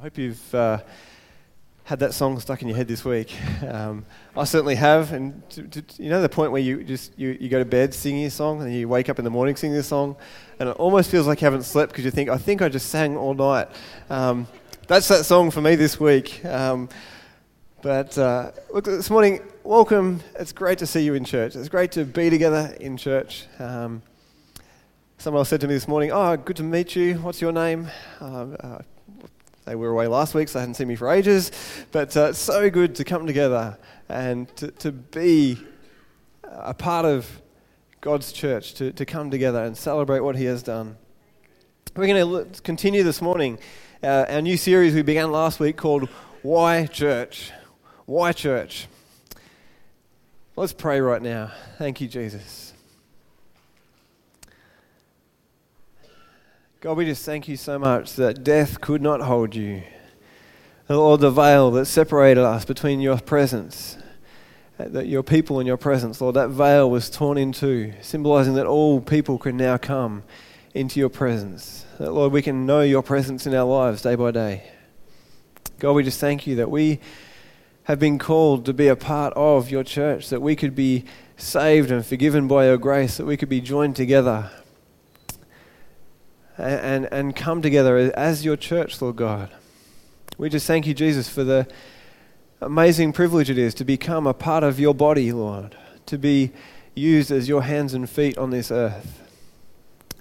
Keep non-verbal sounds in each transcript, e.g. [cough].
I hope you've uh, had that song stuck in your head this week. [laughs] Um, I certainly have, and you know the point where you just you, you go to bed singing a song, and you wake up in the morning singing a song, and it almost feels like you haven't slept because you think, I think I just sang all night. Um, that's that song for me this week. Um, but uh, look, this morning, welcome. It's great to see you in church. It's great to be together in church. Um, someone else said to me this morning, "Oh, good to meet you. What's your name?" Uh, uh, they were away last week, so they hadn't seen me for ages. But uh, it's so good to come together and to, to be a part of God's church, to, to come together and celebrate what He has done. We're going to continue this morning uh, our new series we began last week called Why Church? Why Church? Let's pray right now. Thank you, Jesus. God, we just thank you so much that death could not hold you. Lord, the veil that separated us between your presence, uh, that your people and your presence, Lord, that veil was torn in two, symbolizing that all people can now come into your presence. That, Lord, we can know your presence in our lives day by day. God, we just thank you that we have been called to be a part of your church, that we could be saved and forgiven by your grace, that we could be joined together and, and come together as your church, Lord God. We just thank you, Jesus, for the amazing privilege it is to become a part of your body, Lord, to be used as your hands and feet on this earth.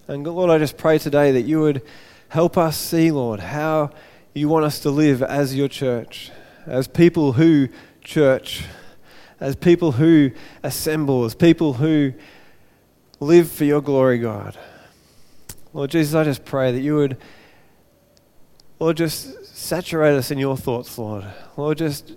And Lord, I just pray today that you would help us see, Lord, how you want us to live as your church, as people who church, as people who assemble, as people who live for your glory, God. Lord Jesus, I just pray that you would, Lord, just saturate us in your thoughts, Lord. Lord, just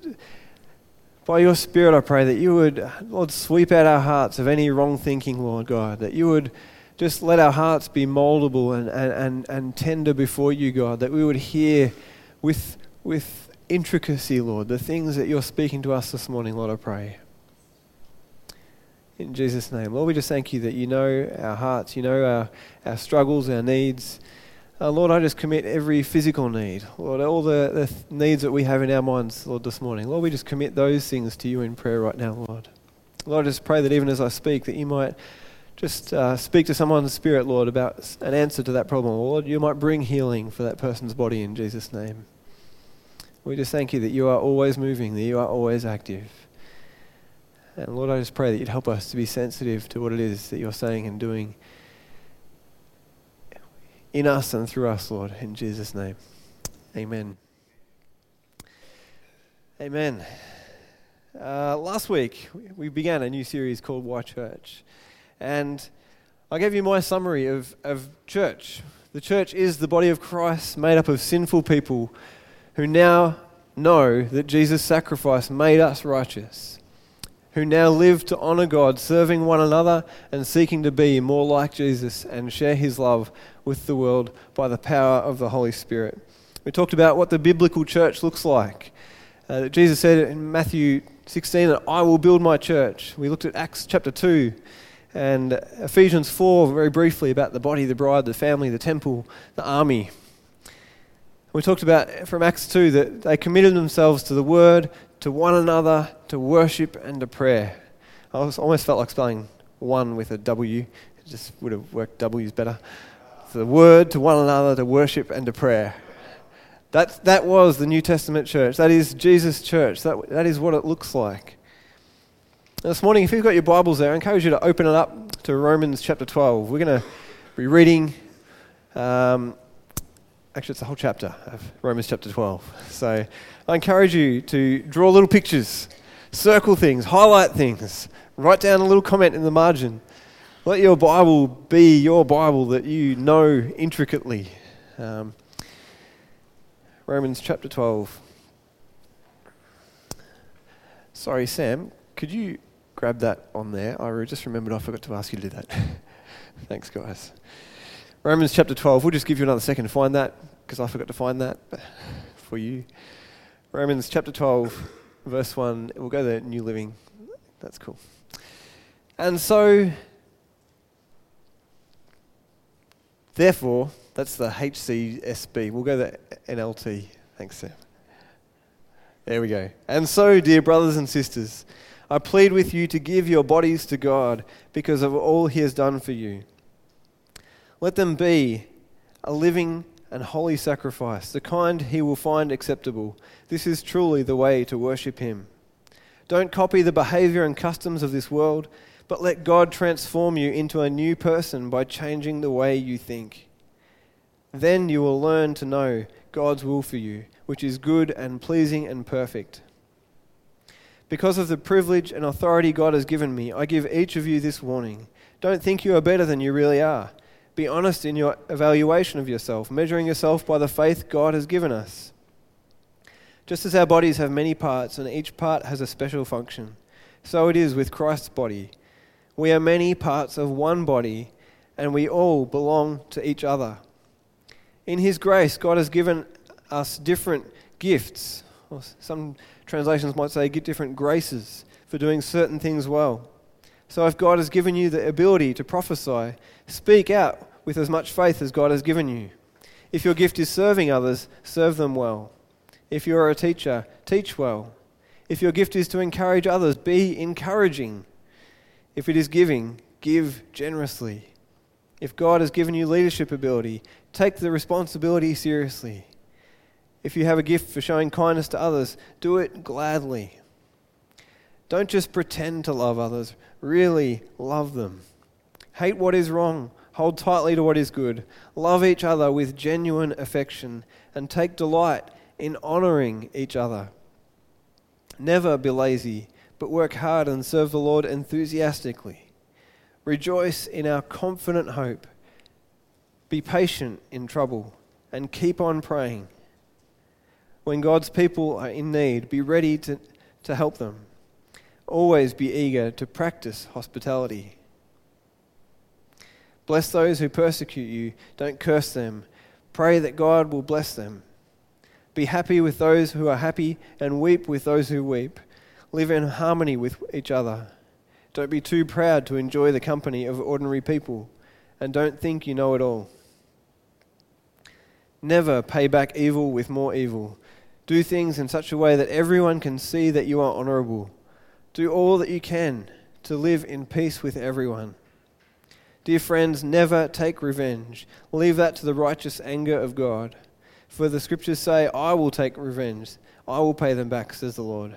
by your Spirit, I pray that you would, Lord, sweep out our hearts of any wrong thinking, Lord God. That you would just let our hearts be moldable and, and, and, and tender before you, God. That we would hear with, with intricacy, Lord, the things that you're speaking to us this morning, Lord, I pray. In Jesus' name. Lord, we just thank you that you know our hearts, you know our, our struggles, our needs. Uh, Lord, I just commit every physical need, Lord, all the, the th- needs that we have in our minds, Lord, this morning. Lord, we just commit those things to you in prayer right now, Lord. Lord, I just pray that even as I speak, that you might just uh, speak to someone's spirit, Lord, about an answer to that problem. Lord, you might bring healing for that person's body in Jesus' name. We just thank you that you are always moving, that you are always active. And Lord, I just pray that you'd help us to be sensitive to what it is that you're saying and doing in us and through us, Lord, in Jesus' name. Amen. Amen. Uh, last week, we began a new series called Why Church. And I gave you my summary of, of church. The church is the body of Christ made up of sinful people who now know that Jesus' sacrifice made us righteous who now live to honor God, serving one another and seeking to be more like Jesus and share his love with the world by the power of the Holy Spirit. We talked about what the biblical church looks like. Uh, Jesus said in Matthew 16 that I will build my church. We looked at Acts chapter 2 and Ephesians 4 very briefly about the body, the bride, the family, the temple, the army. We talked about from Acts 2 that they committed themselves to the word, to one another, to worship, and to prayer. I almost felt like spelling one with a W. It just would have worked W's better. So the word, to one another, to worship, and to prayer. That, that was the New Testament church. That is Jesus' church. That, that is what it looks like. Now, this morning, if you've got your Bibles there, I encourage you to open it up to Romans chapter 12. We're going to be reading um, actually, it's a whole chapter of Romans chapter 12. So I encourage you to draw little pictures, circle things, highlight things, write down a little comment in the margin. Let your Bible be your Bible that you know intricately. Um, Romans chapter 12. Sorry, Sam, could you grab that on there? I just remembered I forgot to ask you to do that. [laughs] Thanks, guys. Romans chapter 12. We'll just give you another second to find that because I forgot to find that [laughs] for you. Romans chapter 12, verse 1. We'll go to New Living. That's cool. And so, therefore, that's the HCSB. We'll go to NLT. Thanks, Sam. There we go. And so, dear brothers and sisters, I plead with you to give your bodies to God because of all He has done for you. Let them be a living and holy sacrifice, the kind He will find acceptable. This is truly the way to worship Him. Don't copy the behavior and customs of this world, but let God transform you into a new person by changing the way you think. Then you will learn to know God's will for you, which is good and pleasing and perfect. Because of the privilege and authority God has given me, I give each of you this warning. Don't think you are better than you really are. Be honest in your evaluation of yourself, measuring yourself by the faith God has given us. Just as our bodies have many parts and each part has a special function, so it is with Christ's body. We are many parts of one body, and we all belong to each other. In His grace, God has given us different gifts. or Some translations might say get different graces for doing certain things well. So if God has given you the ability to prophesy, speak out with as much faith as God has given you. If your gift is serving others, serve them well. If you are a teacher, teach well. If your gift is to encourage others, be encouraging. If it is giving, give generously. If God has given you leadership ability, take the responsibility seriously. If you have a gift for showing kindness to others, do it gladly. Don't just pretend to love others, really love them. Hate what is wrong, hold tightly to what is good. Love each other with genuine affection, and take delight in honoring each other. Never be lazy, but work hard and serve the Lord enthusiastically. Rejoice in our confident hope. Be patient in trouble, and keep on praying. When God's people are in need, be ready to, to help them. Always be eager to practice hospitality. Bless those who persecute you, don't curse them. Pray that God will bless them. Be happy with those who are happy, and weep with those who weep. Live in harmony with each other. Don't be too proud to enjoy the company of ordinary people, and don't think you know it all. Never pay back evil with more evil. Do things in such a way that everyone can see that you are honorable. Do all that you can to live in peace with everyone. Dear friends, never take revenge. Leave that to the righteous anger of God. For the scriptures say, I will take revenge. I will pay them back, says the Lord.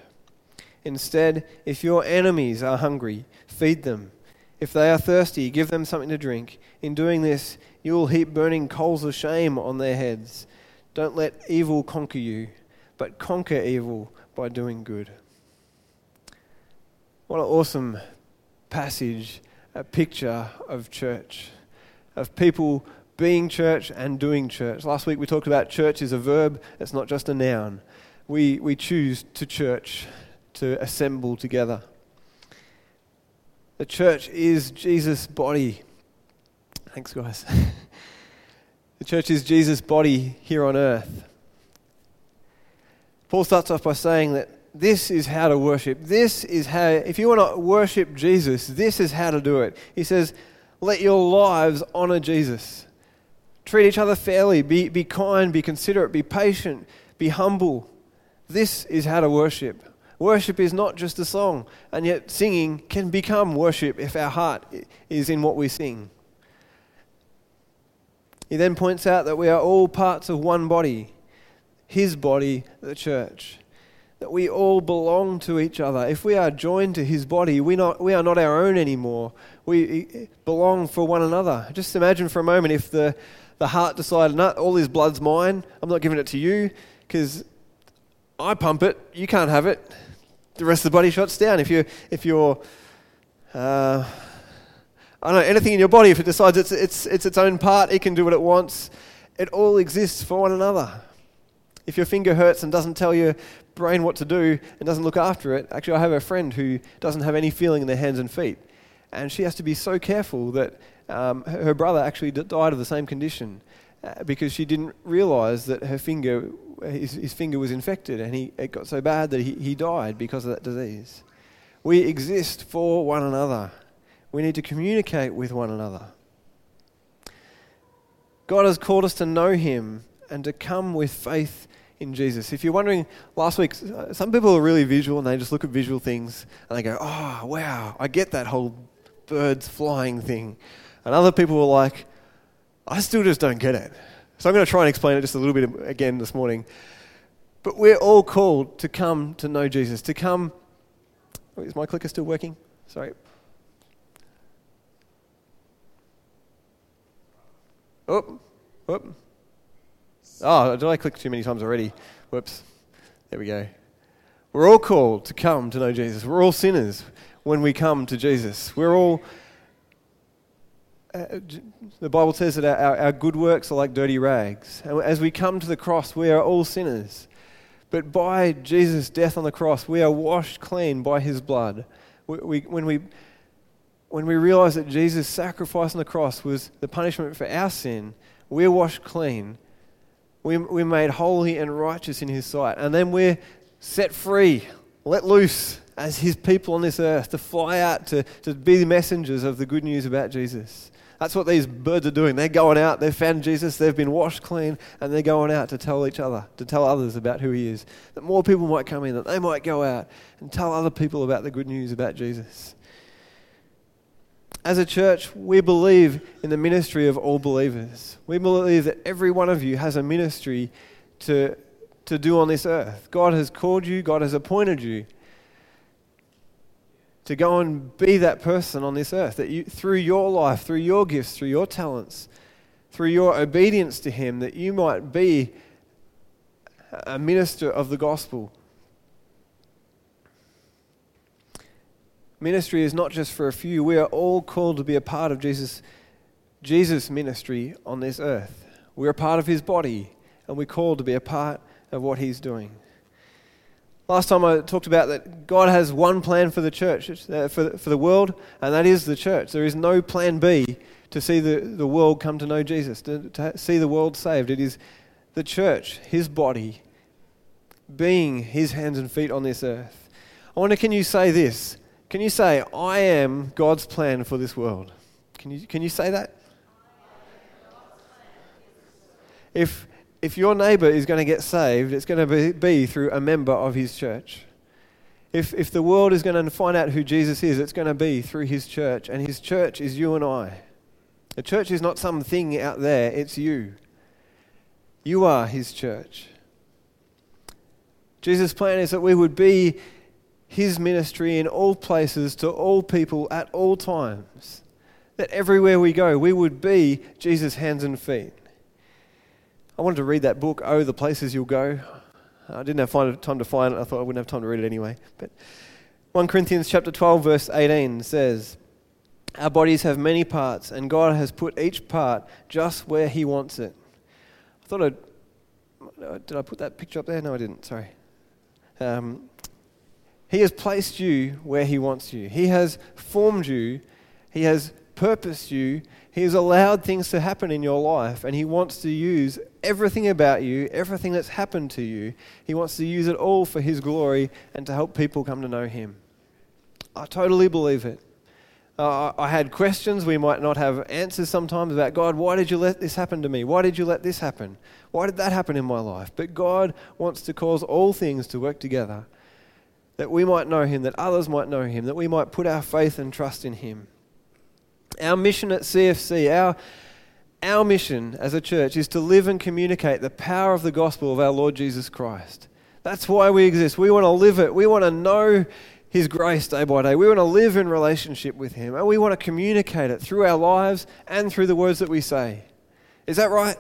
Instead, if your enemies are hungry, feed them. If they are thirsty, give them something to drink. In doing this, you will heap burning coals of shame on their heads. Don't let evil conquer you but conquer evil by doing good. What an awesome passage, a picture of church, of people being church and doing church. Last week we talked about church is a verb, it's not just a noun. We, we choose to church, to assemble together. The church is Jesus' body. Thanks, guys. [laughs] the church is Jesus' body here on earth. Paul starts off by saying that this is how to worship. This is how, if you want to worship Jesus, this is how to do it. He says, let your lives honor Jesus. Treat each other fairly. Be, be kind, be considerate, be patient, be humble. This is how to worship. Worship is not just a song, and yet singing can become worship if our heart is in what we sing. He then points out that we are all parts of one body his body, the church. That we all belong to each other. If we are joined to his body, we, not, we are not our own anymore. We belong for one another. Just imagine for a moment if the, the heart decided, no, all this blood's mine, I'm not giving it to you because I pump it, you can't have it. The rest of the body shuts down. If, you, if you're, uh, I don't know, anything in your body, if it decides it's, it's, it's its own part, it can do what it wants. It all exists for one another. If your finger hurts and doesn't tell your brain what to do and doesn't look after it, actually, I have a friend who doesn't have any feeling in their hands and feet. And she has to be so careful that um, her brother actually died of the same condition uh, because she didn't realize that her finger, his, his, finger was infected and he, it got so bad that he, he died because of that disease. We exist for one another. We need to communicate with one another. God has called us to know Him and to come with faith in Jesus. If you're wondering, last week, uh, some people are really visual and they just look at visual things and they go, oh, wow, I get that whole birds flying thing. And other people were like, I still just don't get it. So I'm going to try and explain it just a little bit again this morning. But we're all called to come to know Jesus, to come. Oh, is my clicker still working? Sorry. Oh, oh. Oh, did I click too many times already? Whoops. There we go. We're all called to come to know Jesus. We're all sinners when we come to Jesus. We're all. Uh, the Bible says that our, our good works are like dirty rags. And as we come to the cross, we are all sinners. But by Jesus' death on the cross, we are washed clean by his blood. We, we, when, we, when we realize that Jesus' sacrifice on the cross was the punishment for our sin, we're washed clean we, we're made holy and righteous in His sight. And then we're set free, let loose as His people on this earth to fly out to, to be the messengers of the good news about Jesus. That's what these birds are doing. They're going out, they've found Jesus, they've been washed clean, and they're going out to tell each other, to tell others about who He is. That more people might come in, that they might go out and tell other people about the good news about Jesus as a church, we believe in the ministry of all believers. We believe that every one of you has a ministry to, to do on this earth. God has called you, God has appointed you to go and be that person on this earth. That you, through your life, through your gifts, through your talents, through your obedience to Him, that you might be a minister of the gospel ministry is not just for a few. We are all called to be a part of Jesus' Jesus' ministry on this earth. We're a part of his body, and we're called to be a part of what he's doing. Last time I talked about that God has one plan for the church, uh, for, for the world, and that is the church. There is no plan B to see the, the world come to know Jesus, to, to see the world saved. It is the church, his body, being his hands and feet on this earth. I wonder, can you say this? Can you say, I am God's plan for this world? Can you, can you say that? If, if your neighbor is going to get saved, it's going to be, be through a member of his church. If, if the world is going to find out who Jesus is, it's going to be through his church. And his church is you and I. The church is not something out there, it's you. You are his church. Jesus' plan is that we would be his ministry in all places to all people at all times. That everywhere we go, we would be Jesus' hands and feet. I wanted to read that book, Oh, the Places You'll Go. I didn't have time to find it. I thought I wouldn't have time to read it anyway. But 1 Corinthians chapter 12 verse 18 says, "Our bodies have many parts, and God has put each part just where he wants it." I thought I'd did I put that picture up there? No, I didn't. Sorry. Um, he has placed you where He wants you. He has formed you. He has purposed you. He has allowed things to happen in your life, and He wants to use everything about you, everything that's happened to you. He wants to use it all for His glory and to help people come to know Him. I totally believe it. Uh, I had questions. We might not have answers sometimes about God, why did you let this happen to me? Why did you let this happen? Why did that happen in my life? But God wants to cause all things to work together that we might know him, that others might know him, that we might put our faith and trust in him. Our mission at CFC, our, our mission as a church is to live and communicate the power of the gospel of our Lord Jesus Christ. That's why we exist. We want to live it. We want to know his grace day by day. We want to live in relationship with him. And we want to communicate it through our lives and through the words that we say. Is that right?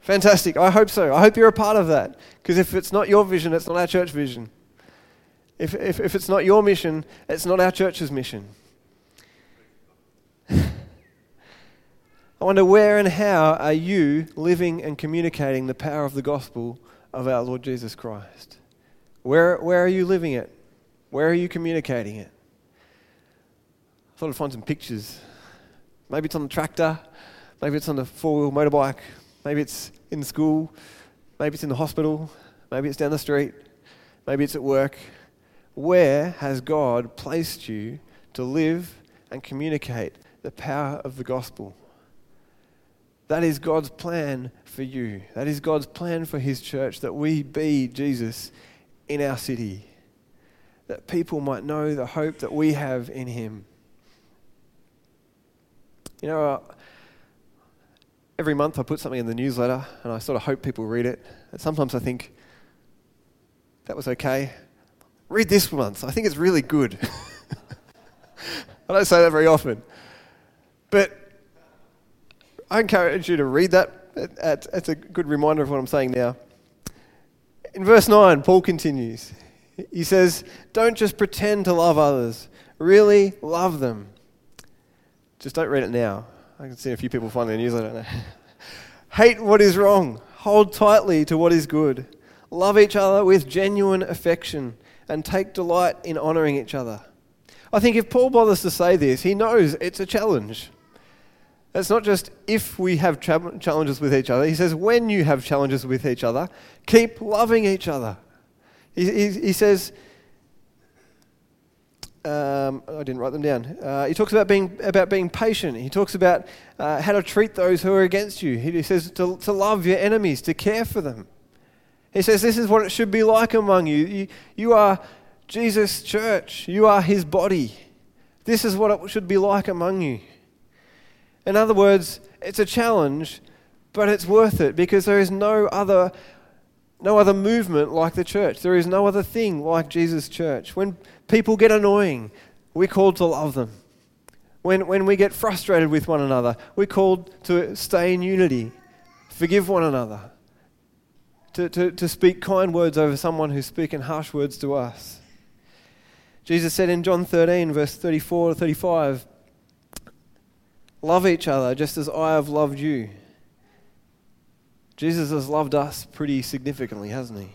Fantastic. I hope so. I hope you're a part of that. Because if it's not your vision, it's not our church vision. If, if, if it's not your mission, it's not our church's mission. I wonder where and how are you living and communicating the power of the gospel of our Lord Jesus Christ? Where, where are you living it? Where are you communicating it? I thought I'd find some pictures. Maybe it's on the tractor, maybe it's on the four wheel motorbike, maybe it's in school, maybe it's in the hospital, maybe it's down the street, maybe it's at work. Where has God placed you to live and communicate the power of the gospel? That is God's plan for you. That is God's plan for His church that we be Jesus in our city, that people might know the hope that we have in Him. You know, uh, every month I put something in the newsletter and I sort of hope people read it. And sometimes I think, that was okay. Read this once. I think it's really good. [laughs] I don't say that very often. But I encourage you to read that. It's a good reminder of what I'm saying now. In verse 9, Paul continues. He says, Don't just pretend to love others, really love them. Just don't read it now. I can see a few people finding the newsletter. [laughs] Hate what is wrong, hold tightly to what is good. Love each other with genuine affection and take delight in honouring each other. I think if Paul bothers to say this, he knows it's a challenge. It's not just if we have challenges with each other. He says, when you have challenges with each other, keep loving each other. He, he, he says, um, I didn't write them down. Uh, he talks about being, about being patient. He talks about uh, how to treat those who are against you. He, he says to, to love your enemies, to care for them. He says this is what it should be like among you. You, you are Jesus' church, you are his body. This is what it should be like among you. In other words, it's a challenge, but it's worth it because there is no other no other movement like the church. There is no other thing like Jesus' church. When people get annoying, we're called to love them. When, when we get frustrated with one another, we're called to stay in unity, forgive one another, to, to, to speak kind words over someone who's speaking harsh words to us. Jesus said in John 13, verse 34 to 35, Love each other just as I have loved you. Jesus has loved us pretty significantly, hasn't he?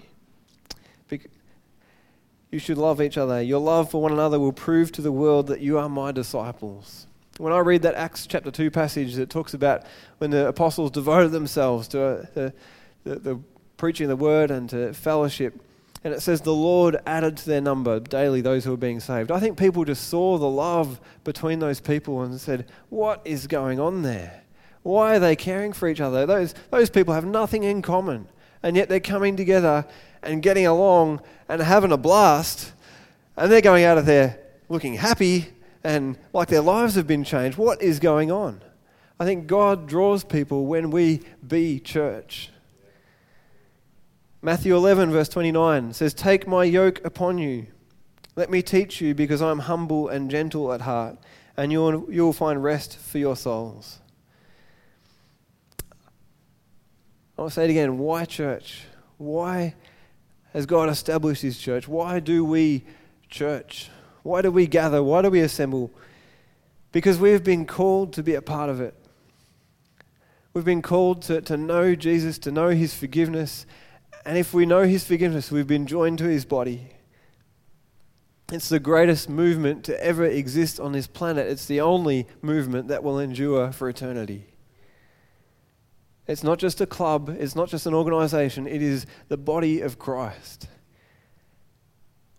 You should love each other. Your love for one another will prove to the world that you are my disciples. When I read that Acts chapter 2 passage that talks about when the apostles devoted themselves to uh, the, the, the preaching the word and to fellowship, and it says the Lord added to their number daily those who were being saved. I think people just saw the love between those people and said, What is going on there? Why are they caring for each other? Those, those people have nothing in common, and yet they're coming together and getting along and having a blast, and they're going out of there looking happy and like their lives have been changed. What is going on? I think God draws people when we be church. Matthew 11, verse 29 says, Take my yoke upon you. Let me teach you, because I am humble and gentle at heart, and you'll, you'll find rest for your souls. I'll say it again. Why church? Why has God established His church? Why do we church? Why do we gather? Why do we assemble? Because we've been called to be a part of it. We've been called to, to know Jesus, to know His forgiveness, and if we know His forgiveness, we've been joined to His body. It's the greatest movement to ever exist on this planet. It's the only movement that will endure for eternity. It's not just a club, it's not just an organization, it is the body of Christ.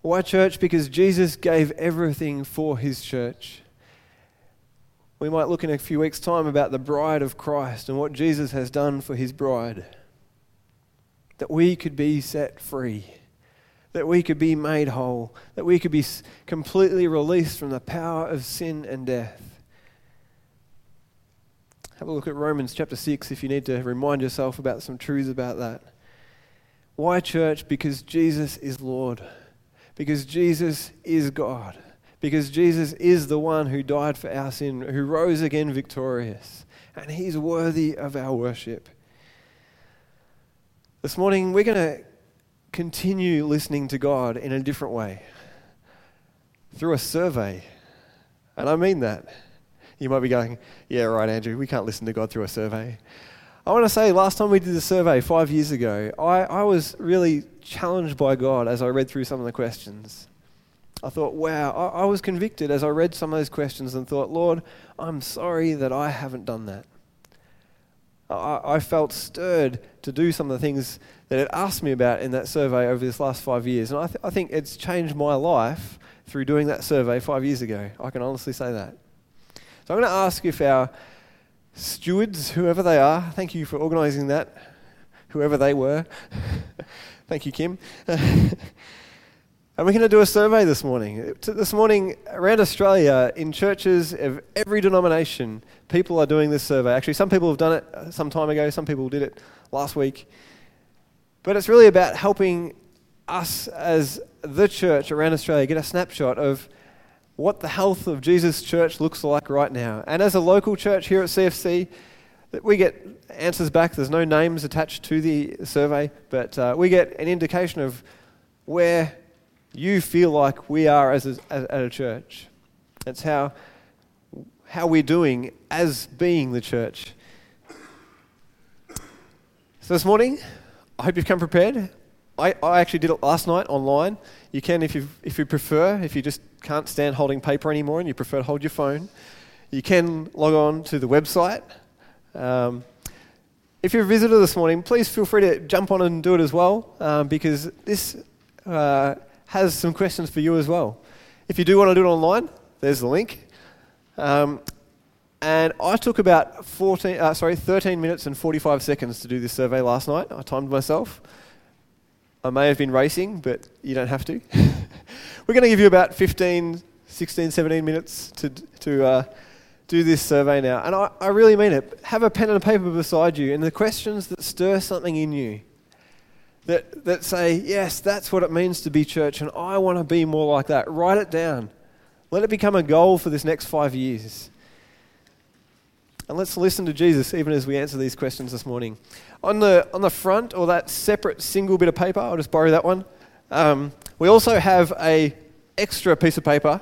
Why church? Because Jesus gave everything for his church. We might look in a few weeks' time about the bride of Christ and what Jesus has done for his bride that we could be set free, that we could be made whole, that we could be completely released from the power of sin and death. Have a look at Romans chapter 6 if you need to remind yourself about some truths about that. Why church? Because Jesus is Lord. Because Jesus is God. Because Jesus is the one who died for our sin, who rose again victorious. And he's worthy of our worship. This morning, we're going to continue listening to God in a different way through a survey. And I mean that. You might be going, yeah, right, Andrew, we can't listen to God through a survey. I want to say, last time we did the survey five years ago, I, I was really challenged by God as I read through some of the questions. I thought, wow, I, I was convicted as I read some of those questions and thought, Lord, I'm sorry that I haven't done that. I, felt stirred to do some of the things that it asked me about in that survey over this last five years. And I, th- I think it's changed my life through doing that survey five years ago. I can honestly say that. So I'm going to ask if our stewards, whoever they are. Thank you for organising that, whoever they were. [laughs] Thank you, Kim. [laughs] and we're going to do a survey this morning. This morning, around Australia, in churches of every denomination, people are doing this survey. Actually, some people have done it some time ago, some people did it last week. But it's really about helping us as the church around Australia get a snapshot of what the health of Jesus' church looks like right now. And as a local church here at CFC, we get answers back. There's no names attached to the survey, but uh, we get an indication of where you feel like we are as a, as, at a church. It's how, how we're doing as being the church. So this morning, I hope you've come prepared. I, I actually did it last night online. You can if you, if you prefer, if you just can't stand holding paper anymore and you prefer to hold your phone, you can log on to the website. Um, if you're a visitor this morning, please feel free to jump on and do it as well, um, because this uh, has some questions for you as well. If you do want to do it online, there's the link. Um, and I took about 14, uh, sorry, 13 minutes and 45 seconds to do this survey last night. I timed myself. I may have been racing, but you don't have to. [laughs] We're going to give you about 15, 16, 17 minutes to, to uh, do this survey now. And I, I really mean it. Have a pen and a paper beside you, and the questions that stir something in you that, that say, yes, that's what it means to be church, and I want to be more like that. Write it down. Let it become a goal for this next five years. And let's listen to Jesus even as we answer these questions this morning. On the, on the front, or that separate single bit of paper, I'll just borrow that one. Um, we also have a extra piece of paper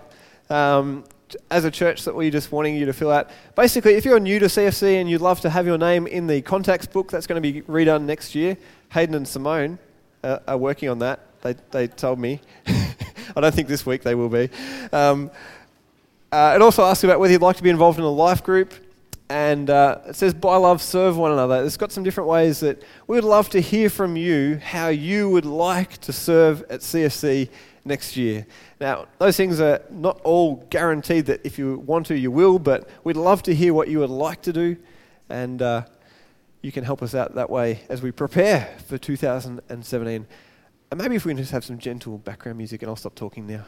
um, as a church that we're just wanting you to fill out. Basically, if you're new to CFC and you'd love to have your name in the contacts book, that's going to be redone next year. Hayden and Simone uh, are working on that. They, they told me. [laughs] I don't think this week they will be. Um, uh, it also asks about whether you'd like to be involved in a life group. And uh, it says, by love, serve one another. It's got some different ways that we would love to hear from you how you would like to serve at CFC next year. Now, those things are not all guaranteed that if you want to, you will, but we'd love to hear what you would like to do, and uh, you can help us out that way as we prepare for 2017. And maybe if we can just have some gentle background music, and I'll stop talking now.